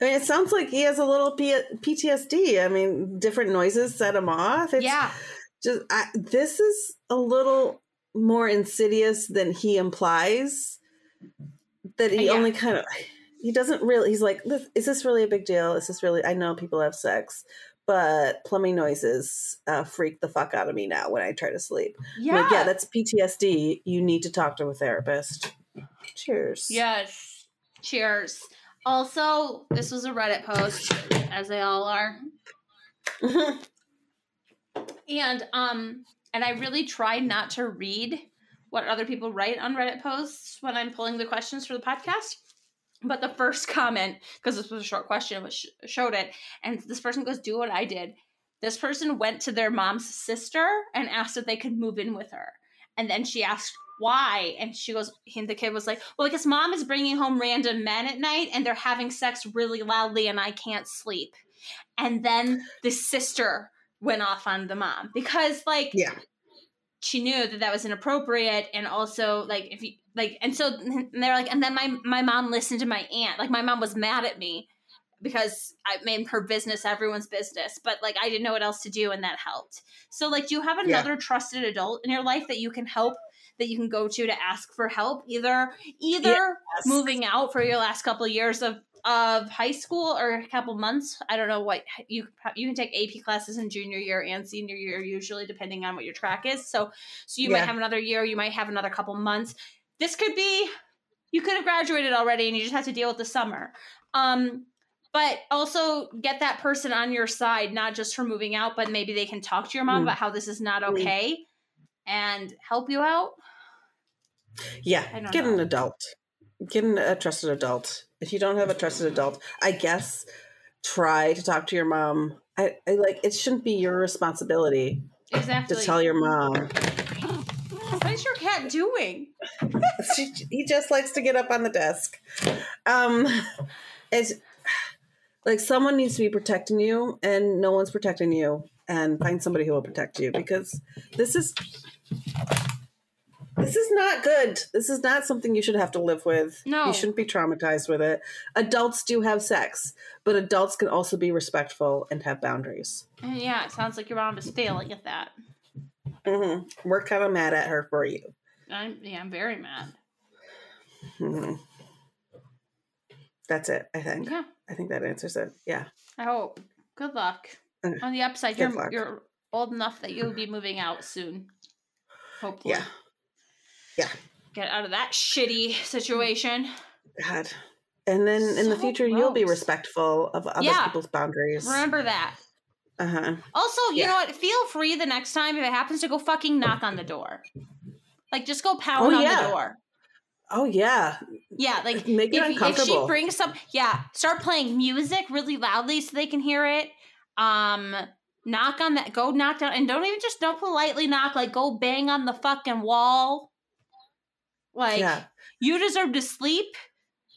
I mean, it sounds like he has a little P- PTSD. I mean, different noises set him off. It's yeah. just I, this is a little more insidious than he implies. That he Yeah. only kind of he doesn't really. He's like, is this really a big deal? Is this really? I know people have sex, but plumbing noises uh, freak the fuck out of me now when I try to sleep. Yeah. like, yeah, that's PTSD. You need to talk to a therapist. Cheers. Yes. Cheers. Also, this was a Reddit post, as they all are. And um and I really try not to read what other people write on Reddit posts when I'm pulling the questions for the podcast. But the first comment, because this was a short question, which showed it, and this person goes, "Do what I did." This person went to their mom's sister and asked if they could move in with her, and then she asked why, and she goes, and the kid was like, "Well, because mom is bringing home random men at night, and they're having sex really loudly, and I can't sleep." And then the sister went off on the mom because, like, yeah. she knew that that was inappropriate and also like if you like and so and they're like and then my my mom listened to my aunt like my mom was mad at me because I made her business everyone's business, but like I didn't know what else to do and that helped. So like do you have Yeah. another trusted adult in your life that you can help that you can go to to ask for help either either Yes. moving out for your last couple of years of of high school or a couple months. I don't know what you you can take AP classes in junior year and senior year usually depending on what your track is. So so you might have another year, you might have another couple months. This could be you could have graduated already and you just have to deal with the summer. Um but also get that person on your side not just for moving out, but maybe they can talk to your mom Mm. about how this is not Mm. And help you out. Yeah, get an adult. Get an, a trusted adult. If you don't have a trusted adult, I guess try to talk to your mom. I, I like it shouldn't be your responsibility Exactly. to tell your mom. what is your cat doing? She, he just likes to get up on the desk. Um, it's like someone needs to be protecting you, and no one's protecting you. And find somebody who will protect you because this is this is not good. This is not something you should have to live with. No. you shouldn't be traumatized with it. Adults do have sex, but adults can also be respectful and have boundaries. And yeah, it sounds like your mom is failing at that. hmm We're kind of mad at her for you. I'm yeah, I'm very mad. hmm That's it. I think. Yeah, I think that answers it. Yeah. I hope. Good luck. Uh, On the upside, good you're luck. you're old enough that you'll be moving out soon. Hopefully. Yeah. Yeah. Get out of that shitty situation. God. And then in the So future, you'll be respectful of other Yeah. people's boundaries. Remember that. Uh huh. Also, you Yeah. know what? Feel free the next time if it happens to go fucking knock on the door. Like just go pound Oh, on yeah. the door. Oh yeah. Yeah, like Make it if, if she brings some yeah start playing music really loudly so they can hear it um knock on that go knock down and don't even just don't politely knock like go bang on the fucking wall. Like yeah. you deserve to sleep.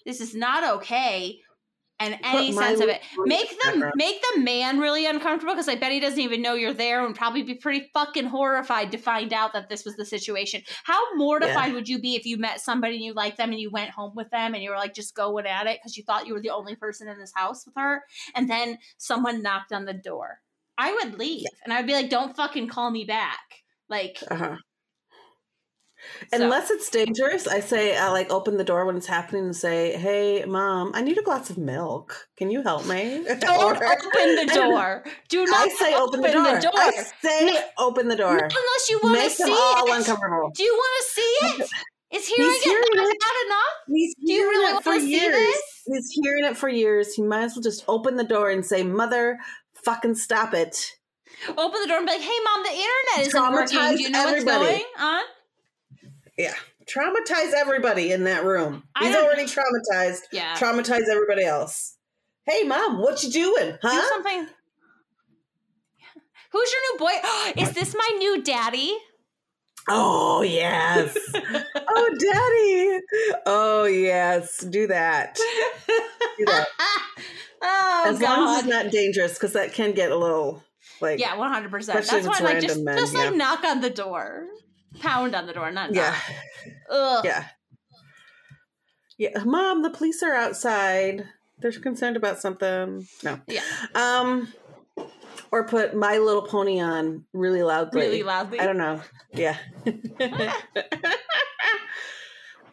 This is not okay. And any sense of it. make in the background. make the man really uncomfortable because i bet he doesn't even know you're there and probably be pretty fucking horrified to find out that this was the situation. How mortified would you be if you met somebody and you liked them and you went home with them and you were like just going at it because you thought you were the only person in this house with her? And then someone knocked on the door i would leave and i'd be like don't fucking call me back like Uh huh. so- Unless it's dangerous, I say I like open the door when it's happening and say, "Hey, mom, I need a glass of milk. Can you help me?" don't Or- open the door do not I say open the door. I say No. open the door. unless you want to see all it. Do you want to see it? Is hearing He's it hearing not it. enough? He's Do you really it for wanna see this? He's hearing it for years. He might as well just open the door and say, "Mother, fucking stop it." Open the door and be like, "Hey, mom, the internet isn't working. Do you know everybody. what's going on?" Yeah, traumatize everybody in that room. He's already traumatized. Yeah, Traumatize everybody else. Hey, mom, what you doing? do something. Who's your new boy? Is this my new daddy? Oh yes. oh, daddy. Oh yes. Do that. Do that. oh as long as it's not dangerous, because that can get a little like yeah, one hundred percent. That's why, like, just men, just like knock on the door, pound on the door, not yeah, knock. Yeah, yeah. Mom, the police are outside. They're concerned about something. No. Yeah. Um, or put My Little Pony on really loudly. really loudly. I don't know. Yeah.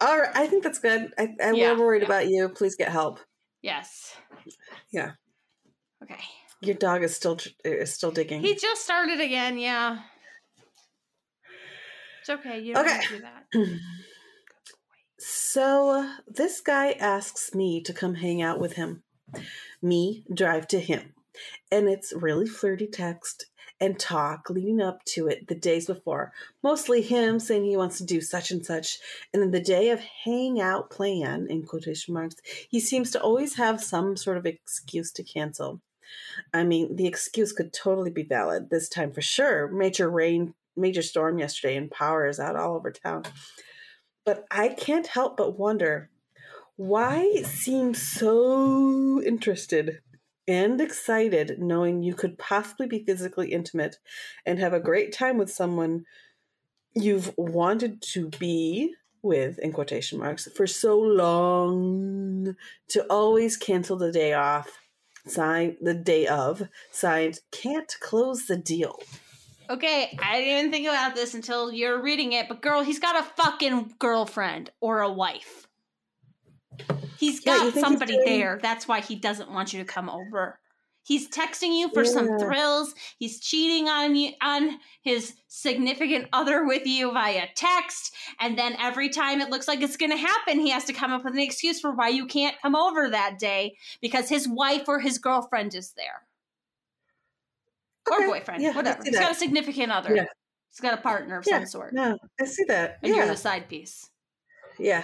All right, I think that's good. I, I Yeah, worried yeah. about you. Please get help. Yes. Yeah. Okay. Your dog is still is still digging. He just started again, yeah. It's okay. You don't Okay. have to do that. So this guy asks me to come hang out with him. Me drive to him. And it's really flirty text and talk leading up to it the days before. Mostly him saying he wants to do such and such. And then the day of hangout plan, in quotation marks, he seems to always have some sort of excuse to cancel. I mean, the excuse could totally be valid this time for sure. Major rain, major storm yesterday, and power is out all over town. But I can't help but wonder why seem so interested and excited knowing you could possibly be physically intimate and have a great time with someone you've wanted to be with in quotation marks for so long to always cancel the day off sign the day of. Signed, can't close the deal. Okay, I didn't even think about this until you're reading it, but girl, he's got a fucking girlfriend or a wife. He's Yeah, got somebody doing- there. That's why he doesn't want you to come over. He's texting you for some thrills. He's cheating on you on his significant other with you via text, and then every time it looks like it's going to happen, he has to come up with an excuse for why you can't come over that day because his wife or his girlfriend is there. Or boyfriend, yeah, whatever. He's got a significant other. Yeah. He's got a partner of Yeah, some sort. No, I see that. And yeah. you're the side piece. yeah.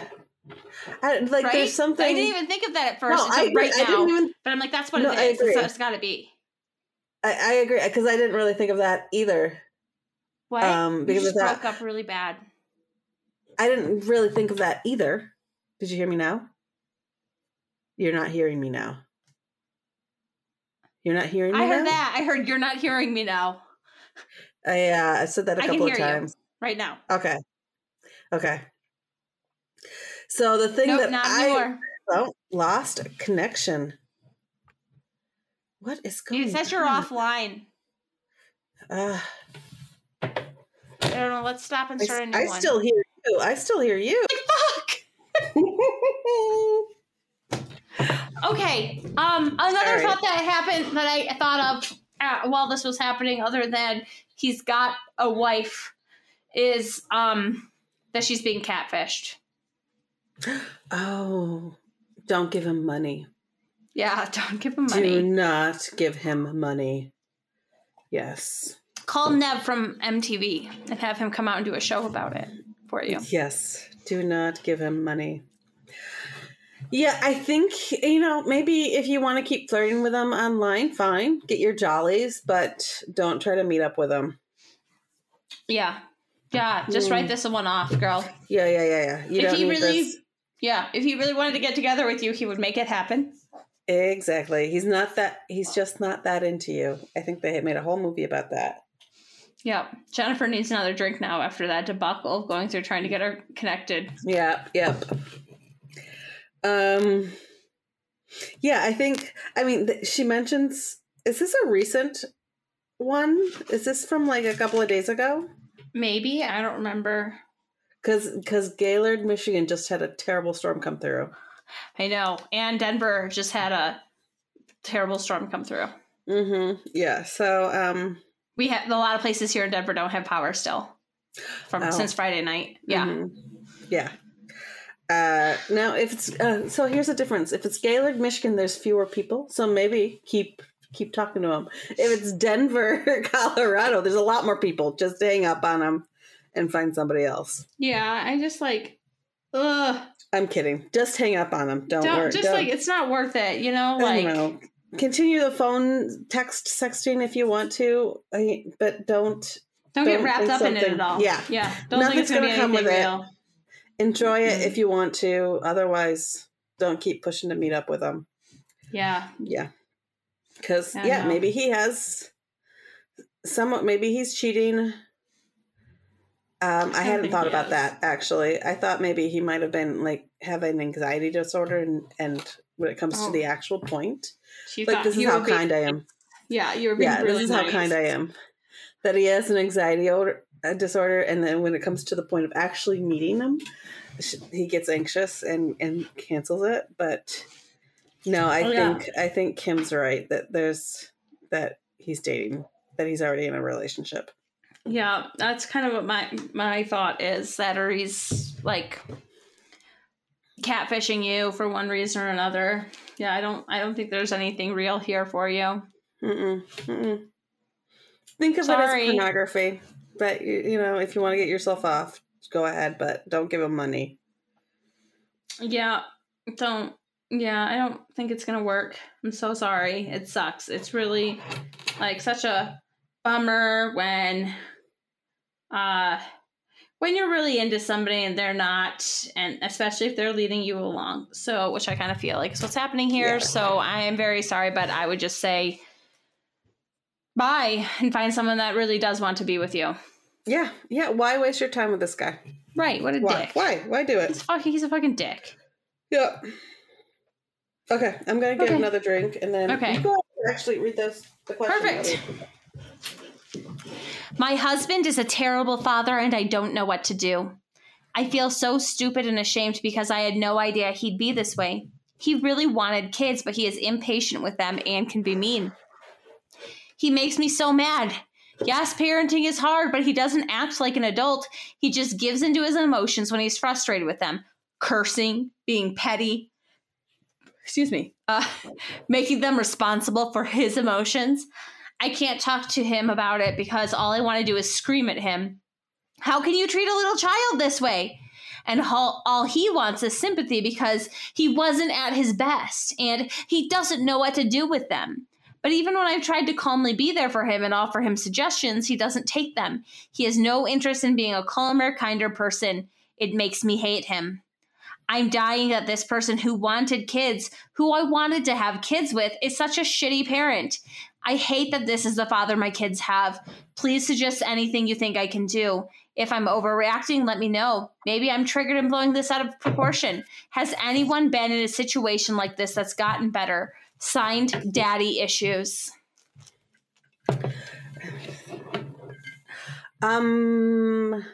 I, like right? there's something. I didn't even think of that at first no, I, right I now. even. but I'm like, that's what No, it is. It's, it's got to be. I, I agree because I didn't really think of that either. What? Um, you because just of that- broke up really bad. I didn't really think of that either. Did you hear me now? You're not hearing me now. You're not hearing me I heard now? that. I heard you're not hearing me now. I uh, I said that a I couple of you. times. Right now. Okay. Okay. So the thing Nope, that I oh, lost a connection. What is going It says you're on? offline. Uh, I don't know. Let's stop and start a new I one. still hear you. I still hear you. Fuck. Okay. Um. Another Sorry. thought that happened that I thought of uh, while this was happening, other than he's got a wife, is um that she's being catfished. Oh, don't give him money. Yeah. Don't give him money. Do not give him money. Yes. Call Nev from MTV and have him come out and do a show about it for you. Yes. Do not give him money. Yeah, I think, you know, maybe if you want to keep flirting with him online, fine. Get your jollies, but don't try to meet up with him. Yeah. Yeah. Just Mm. write this one off, girl. Yeah, yeah, yeah, yeah. You if he really this. Yeah. If he really wanted to get together with you, he would make it happen. Exactly. He's not that, he's just not that into you. I think they had made a whole movie about that. Yeah. Jennifer needs another drink now after that debacle of going through trying to get her connected. Yeah. yep. Um, yeah, I think. I mean, th- she mentions. Is this a recent one? Is this from like a couple of days ago? Maybe. I don't remember. Because because Gaylord, Michigan, just had a terrible storm come through. I know. And Denver just had a terrible storm come through. Mm-hmm. Yeah. So um. We have a lot of places here in Denver don't have power still from Oh. since Friday night. Yeah. mhm. Yeah. Uh, now, if it's uh, so, here's the difference. If it's Gaylord, Michigan, there's fewer people, so maybe keep keep talking to them. If it's Denver, Colorado, there's a lot more people. Just hang up on them and find somebody else. Yeah. I just like, ugh. I'm kidding. Just hang up on them. Don't, Don't, worry. just don't, like it's not worth it, you know. Like know. Continue the phone text sexting if you want to, I- but don't don't get Don't wrapped think up in it at all. yeah. yeah. Don't think Nothing's it's gonna, gonna come with it. enjoy it if you want to. Otherwise, don't keep pushing to meet up with them. Yeah. Yeah. Because, yeah, know. maybe he has somewhat, maybe he's cheating. Um, I hadn't thought about is. that actually. I thought maybe he might have been like having anxiety disorder, and and when it comes Oh. to the actual point, She like this is how being- kind I am. Yeah, you were being Yeah, really this is how kind I am. That he has an anxiety a disorder, and then when it comes to the point of actually meeting him, he gets anxious and and cancels it. But no, I Oh, yeah. think I think Kim's right that there's that he's dating, that he's already in a relationship. Yeah, that's kind of what my my thought is that or he's like catfishing you for one reason or another. Yeah, I don't I don't think there's anything real here for you. Mm-mm, mm-mm. Think of Sorry. it as pornography. But you, you know, if you want to get yourself off, go ahead, but don't give him money. Yeah, don't yeah, I don't think it's gonna work. I'm so sorry. It sucks. It's really like such a bummer when uh when you're really into somebody and they're not, and especially if they're leading you along. So, which I kind of feel like is what's happening here. Yeah. So, I am very sorry, but I would just say bye and find someone that really does want to be with you. Yeah, yeah. Why waste your time with this guy? Right? What a Why? dick. Why? Why do it? He's fucking. He's a fucking dick. Yeah. Okay, I'm gonna get Okay. another drink and then Okay. actually read those. The question. Perfect. My husband is a terrible father, and I don't know what to do. I feel so stupid and ashamed because I had no idea he'd be this way. He really wanted kids, but he is impatient with them and can be mean. He makes me so mad. Yes, parenting is hard, but he doesn't act like an adult. He just gives into his emotions when he's frustrated with them, cursing, being petty. Excuse me. Uh, making them responsible for his emotions. I can't talk to him about it because all I want to do is scream at him. How can you treat a little child this way? And all, all he wants is sympathy because he wasn't at his best and he doesn't know what to do with them. But even when I've tried to calmly be there for him and offer him suggestions, he doesn't take them. He has no interest in being a calmer, kinder person. It makes me hate him. I'm dying that this person who wanted kids, who I wanted to have kids with, is such a shitty parent. I hate that this is the father my kids have. Please suggest anything you think I can do. If I'm overreacting, let me know. Maybe I'm triggered and blowing this out of proportion. Has anyone been in a situation like this that's gotten better? Signed, Daddy Issues. Um,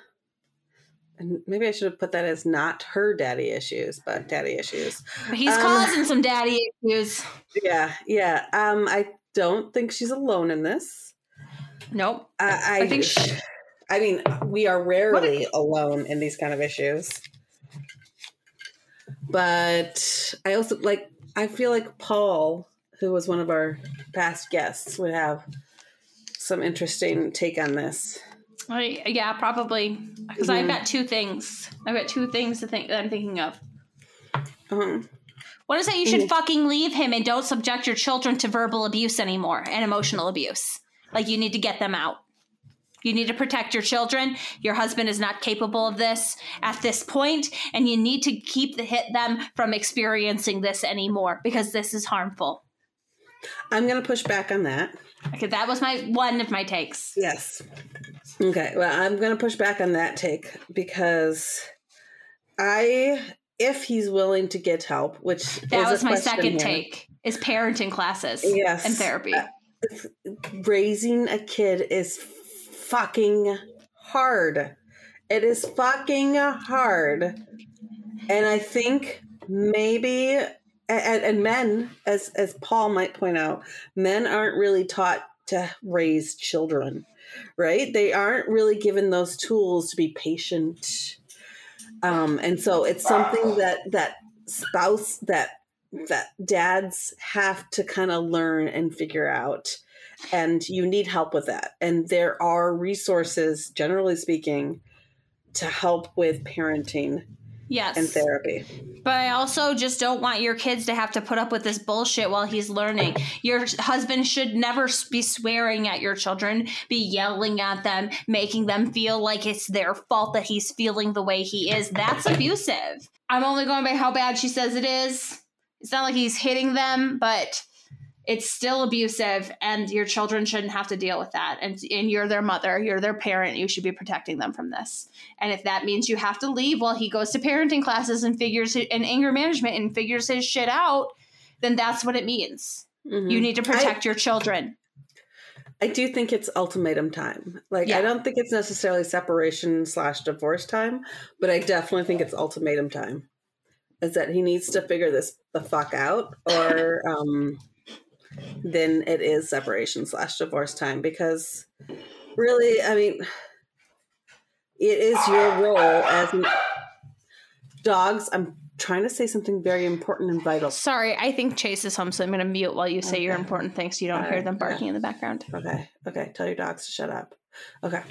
maybe I should have put that as not her daddy issues, but daddy issues. He's Um, causing some daddy issues. Yeah, yeah. Um, I don't think she's alone in this. Nope. I, I, I think she- I mean, we are rarely alone in these kind of issues. But I also like. I feel like Paul, who was one of our past guests, would have some interesting take on this. I, yeah, probably. Because I've Mhm. got two things. I've got two things to think that I'm thinking of. Um, One is that you should fucking leave him and don't subject your children to verbal abuse anymore and emotional abuse. Like you need to get them out. You need to protect your children. Your husband is not capable of this at this point, and you need to keep the hit them from experiencing this anymore because this is harmful. I'm going to push back on that. Okay, that was my one of my takes. Yes. Okay. Well, I'm going to push back on that take because I, if he's willing to get help, which That was my second here. take. Is parenting classes Yes. and therapy. Uh, Raising a kid is fucking hard. It is fucking hard. And I think maybe and, and men, as as Paul might point out, men aren't really taught to raise children, right? They aren't really given those tools to be patient. Um, and so it's something that that spouse that that dads have to kind of learn and figure out and you need help with that. And there are resources generally speaking to help with parenting yes. in therapy But I also just don't want your kids to have to put up with this bullshit while he's learning. Your husband should never be swearing at your children, be yelling at them, making them feel like it's their fault that he's feeling the way he is. That's abusive. I'm only going by how bad she says it is. It's not like he's hitting them, but it's still abusive and your children shouldn't have to deal with that and and you're their mother you're their parent you should be protecting them from this and if that means you have to leave while he goes to parenting classes and figures and anger management and figures his shit out then that's what it means Mhm. you need to protect your children I do think it's ultimatum time. Like Yeah. I don't think it's necessarily separation slash divorce time, but I definitely think it's ultimatum time. Is that he needs to figure this the fuck out, or um, then it is separation slash divorce time because really, I mean, it is your role as dogs. I'm trying to say something very important and vital. sorry i think chase is home so i'm going to mute while you say your important things so you don't All hear right, them yeah. barking in the background Okay, okay. Tell your dogs to shut up. Okay.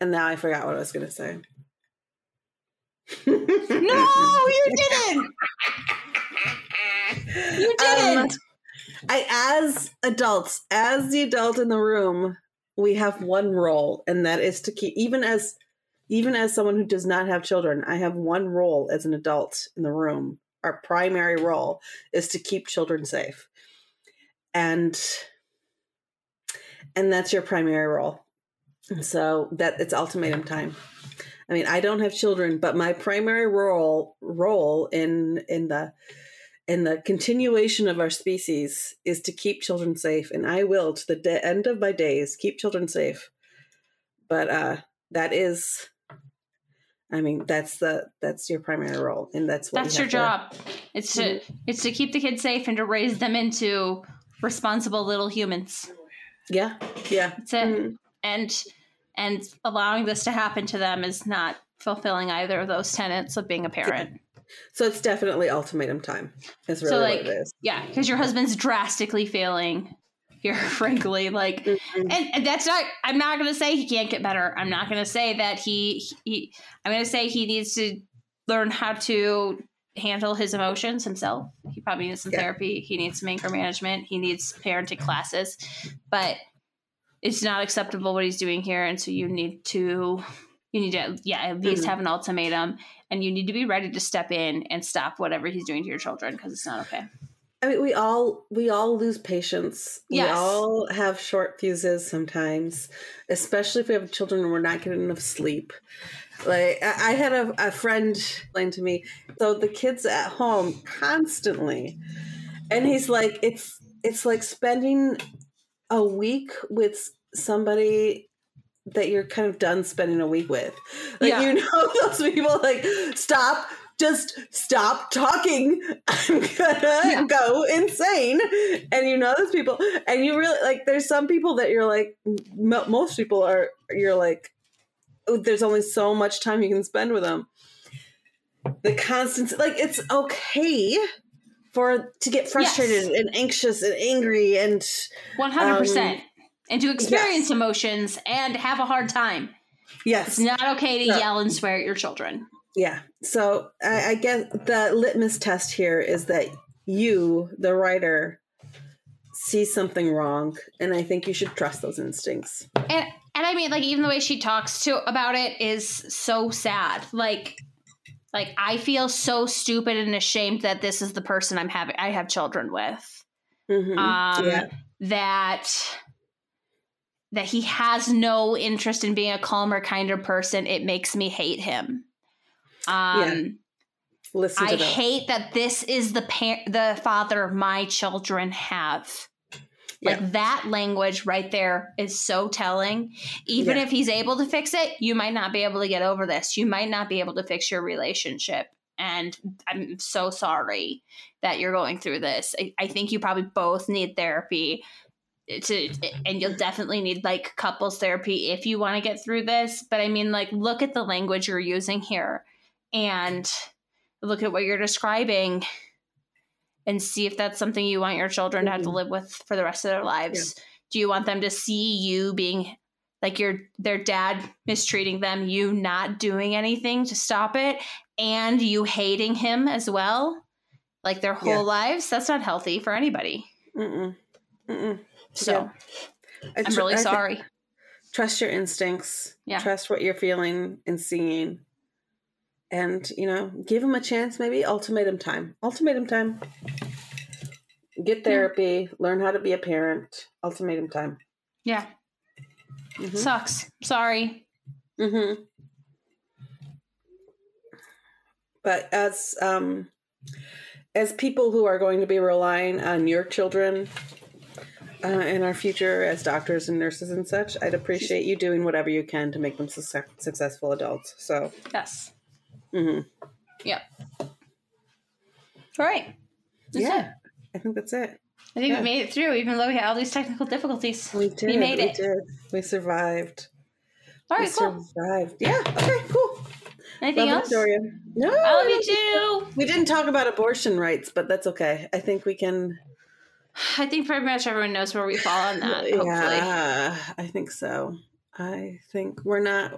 And now I forgot what I was going to say. no you didn't you didn't Um, I, as adults, as the adult in the room, we have one role, and that is to keep. Even as, even as someone who does not have children, I have one role as an adult in the room. Our primary role is to keep children safe, and and that's your primary role. So that it's ultimatum time. I mean, I don't have children, but my primary role role in in the and the continuation of our species is to keep children safe and i will to the de- end of my days keep children safe but uh that is i mean that's the that's your primary role and that's what That's you your have to- job. It's to it's to keep the kids safe and to raise them into responsible little humans. yeah yeah That's it. Mhm. And and allowing this to happen to them is not fulfilling either of those tenets of being a parent. So it's definitely ultimatum time is really So, what like, it is Yeah, because your husband's drastically failing here, frankly. Like, Mhm. and, and that's not. I'm not going to say he can't get better. I'm not going to say that he. he I'm going to say he needs to learn how to handle his emotions himself. He probably needs some Yeah. therapy. He needs some anger management. He needs parenting classes, but it's not acceptable what he's doing here. And so you need to. You need to, yeah, at least Mhm. have an ultimatum, and you need to be ready to step in and stop whatever he's doing to your children because it's not okay. I mean, we all we all lose patience. Yes. We all have short fuses sometimes, especially if we have children and we're not getting enough sleep. Like I, I had a, a friend explain to me, so the kids at home constantly, and he's like, it's it's like spending a week with somebody that you're kind of done spending a week with. Like Yeah. you know those people like stop just stop talking. I'm gonna Yeah. go insane. And you know those people, and you really like. There's some people that you're like. mo most people are. You're like. oh, There's only so much time you can spend with them. The constant, like it's okay for to get frustrated and anxious and angry and One hundred Um, percent. And to experience emotions and have a hard time. yes, It's not okay to No. yell and swear at your children. Yeah. So I, I guess the litmus test here is that you, the writer, see something wrong, and I think you should trust those instincts. And and I mean like even the way she talks to about it is so sad. Like like I feel so stupid and ashamed that this is the person I'm having I have children with. Mhm. Um yeah. that that he has no interest in being a calmer, kinder person. It makes me hate him. Um Listen to I that. hate that this is the par- the father my children have. Like Yeah. that language right there is so telling. Even Yeah. if he's able to fix it, you might not be able to get over this. You might not be able to fix your relationship. And I'm so sorry that you're going through this. I, I think you probably both need therapy to and you'll definitely need like couples therapy if you want to get through this. But I mean like look at the language you're using here and look at what you're describing and see if that's something you want your children to have to Mhm. live with for the rest of their lives. Do you want them to see you being like your their dad mistreating them, you not doing anything to stop it, and you hating him as well? Like their whole Yeah. lives? That's not healthy for anybody. Mm-mm. Mm-mm. So I I'm tr- really I sorry. trust your instincts. Yeah. Trust what you're feeling and seeing. And, you know, give them a chance, maybe ultimatum time. Ultimatum time. Get therapy, learn how to be a parent. Ultimatum time. Yeah. Mhm. Sucks. Sorry. Mm-hmm. But as um, as people who are going to be relying on your children uh, in our future as doctors and nurses and such, I'd appreciate you doing whatever you can to make them success- successful adults. So, Yes. mm-hmm. Yep. All right. That's yeah, it. I think that's it. I think Yeah. we made it through, even though we had all these technical difficulties. We did. We made we it. did. We survived. All right, we cool. survived. Yeah. Okay. Cool. Anything love else? Victoria. No. I love you too. We didn't talk about abortion rights, but that's okay. I think we can. I think pretty much everyone knows where we fall on that. Hopefully. Yeah, I think so. I think we're not.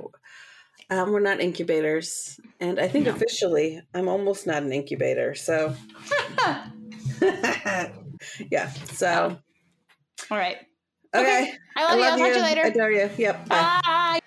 Um, we're not incubators, and I think No. officially, I'm almost not an incubator. So, yeah. So, All right. okay. I love, you. I'll talk to you later. I Adore you. Yep. Bye. Bye.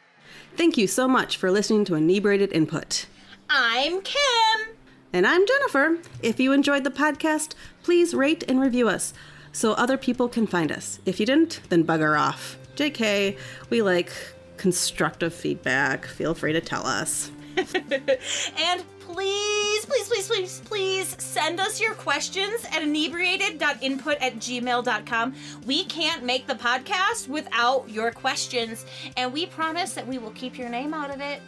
Thank you so much for listening to Inebriated Input. I'm Kim. And I'm Jennifer. If you enjoyed the podcast, please rate and review us so other people can find us. If you didn't, then bugger off. JK, we like constructive feedback. Feel free to tell us. And please please, please, please, please, send us your questions at inebriated.input at gmail.com. We can't make the podcast without your questions, and we promise that we will keep your name out of it.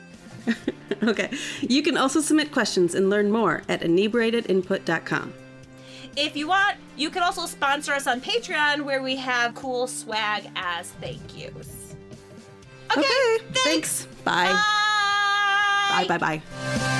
okay. You can also submit questions and learn more at inebriatedinput.com. If you want, you can also sponsor us on Patreon where we have cool swag as thank yous. Okay. thanks. Bye. Bye. Bye bye bye.